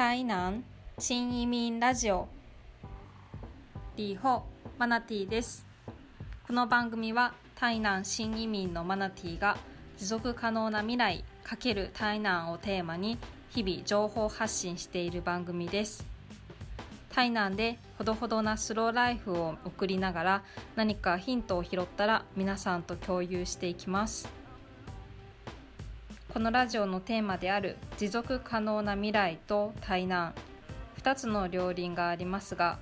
台南新移民ラジオ。リーホマナティです。この番組は台南新移民のマナティが持続可能な未来×台南をテーマに日々情報発信している番組です。台南でほどほどなスローライフを送りながら何かヒントを拾ったら皆さんと共有していきます。このラジオのテーマである持続可能な未来と台南2つの両輪がありますが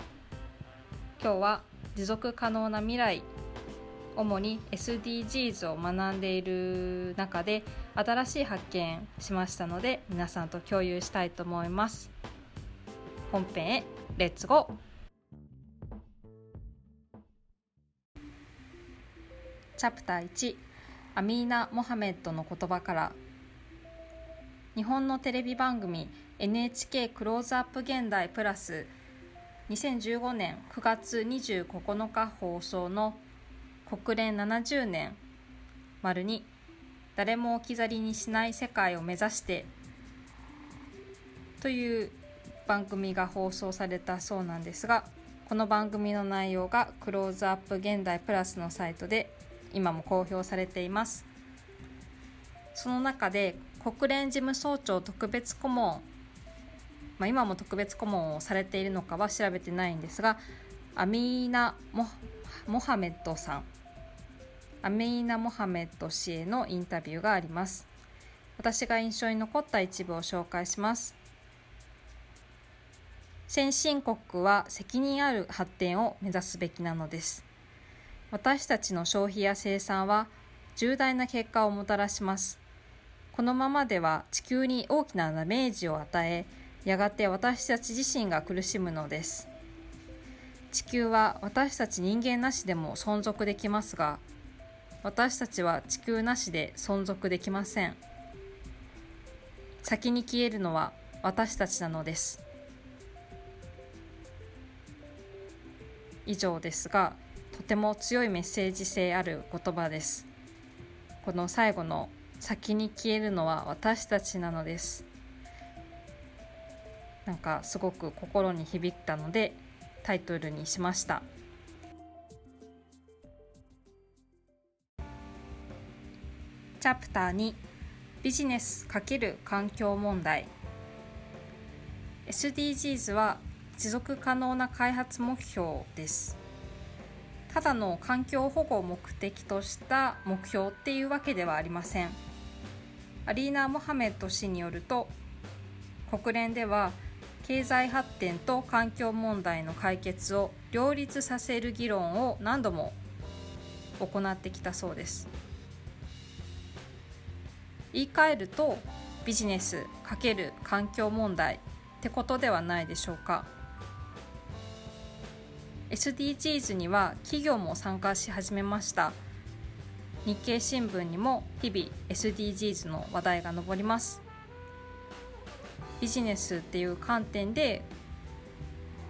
今日は持続可能な未来主に SDGs を学んでいる中で新しい発見しましたので皆さんと共有したいと思います。本編へレッツゴー。チャプター1アミーナ・モハメッドの言葉から。日本のテレビ番組 NHK クローズアップ現代プラス2015年9月29日放送の国連70年丸に誰も置き去りにしない世界を目指してという番組が放送されたそうなんですがこの番組の内容がクローズアップ現代プラスのサイトで今も公表されています。その中で国連事務総長特別顧問、まあ、今も特別顧問をされているのかは調べてないんですがアミーナモ・ハメッドさんアミーナ・モハメッド氏へのインタビューがあります。私が印象に残った一部を紹介します。先進国は責任ある発展を目指すべきなのです。私たちの消費や生産は重大な結果をもたらします。このままでは地球に大きなダメージを与えやがて私たち自身が苦しむのです。地球は私たち人間なしでも存続できますが私たちは地球なしで存続できません。先に消えるのは私たちなのです。以上ですがとても強いメッセージ性ある言葉です。この最後の先に消えるのは私たちなのです。なんかすごく心に響いたのでタイトルにしました。チャプター2ビジネス×環境問題。SDGs は持続可能な開発目標です。ただの環境保護を目的とした目標っていうわけではありません。アリーナ・モハメッド氏によると国連では経済発展と環境問題の解決を両立させる議論を何度も行ってきたそうです。言い換えるとビジネス×環境問題ってことではないでしょうか。SDGs には企業も参加し始めました。日経新聞にも日々 SDGs の話題が上ります。ビジネスっていう観点で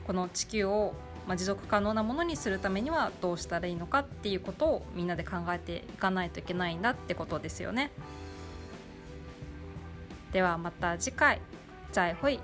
この地球を持続可能なものにするためにはどうしたらいいのかっていうことをみんなで考えていかないといけないんだってことですよね。ではまた次回。再会